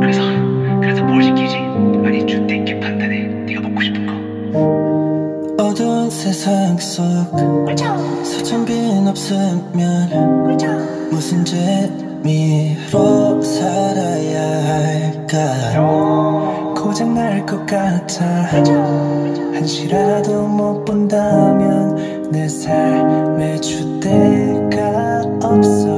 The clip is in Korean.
그래서, 그래서 뭘 시키지? 아니, 주땡기 판단해. 네가 먹고 싶은 거. 세상 속 서천빈 없으면 무슨 재미로 살아야 할까? 고장날 것 같아. 한시라도 못 본다면 내 삶에 주대가 없어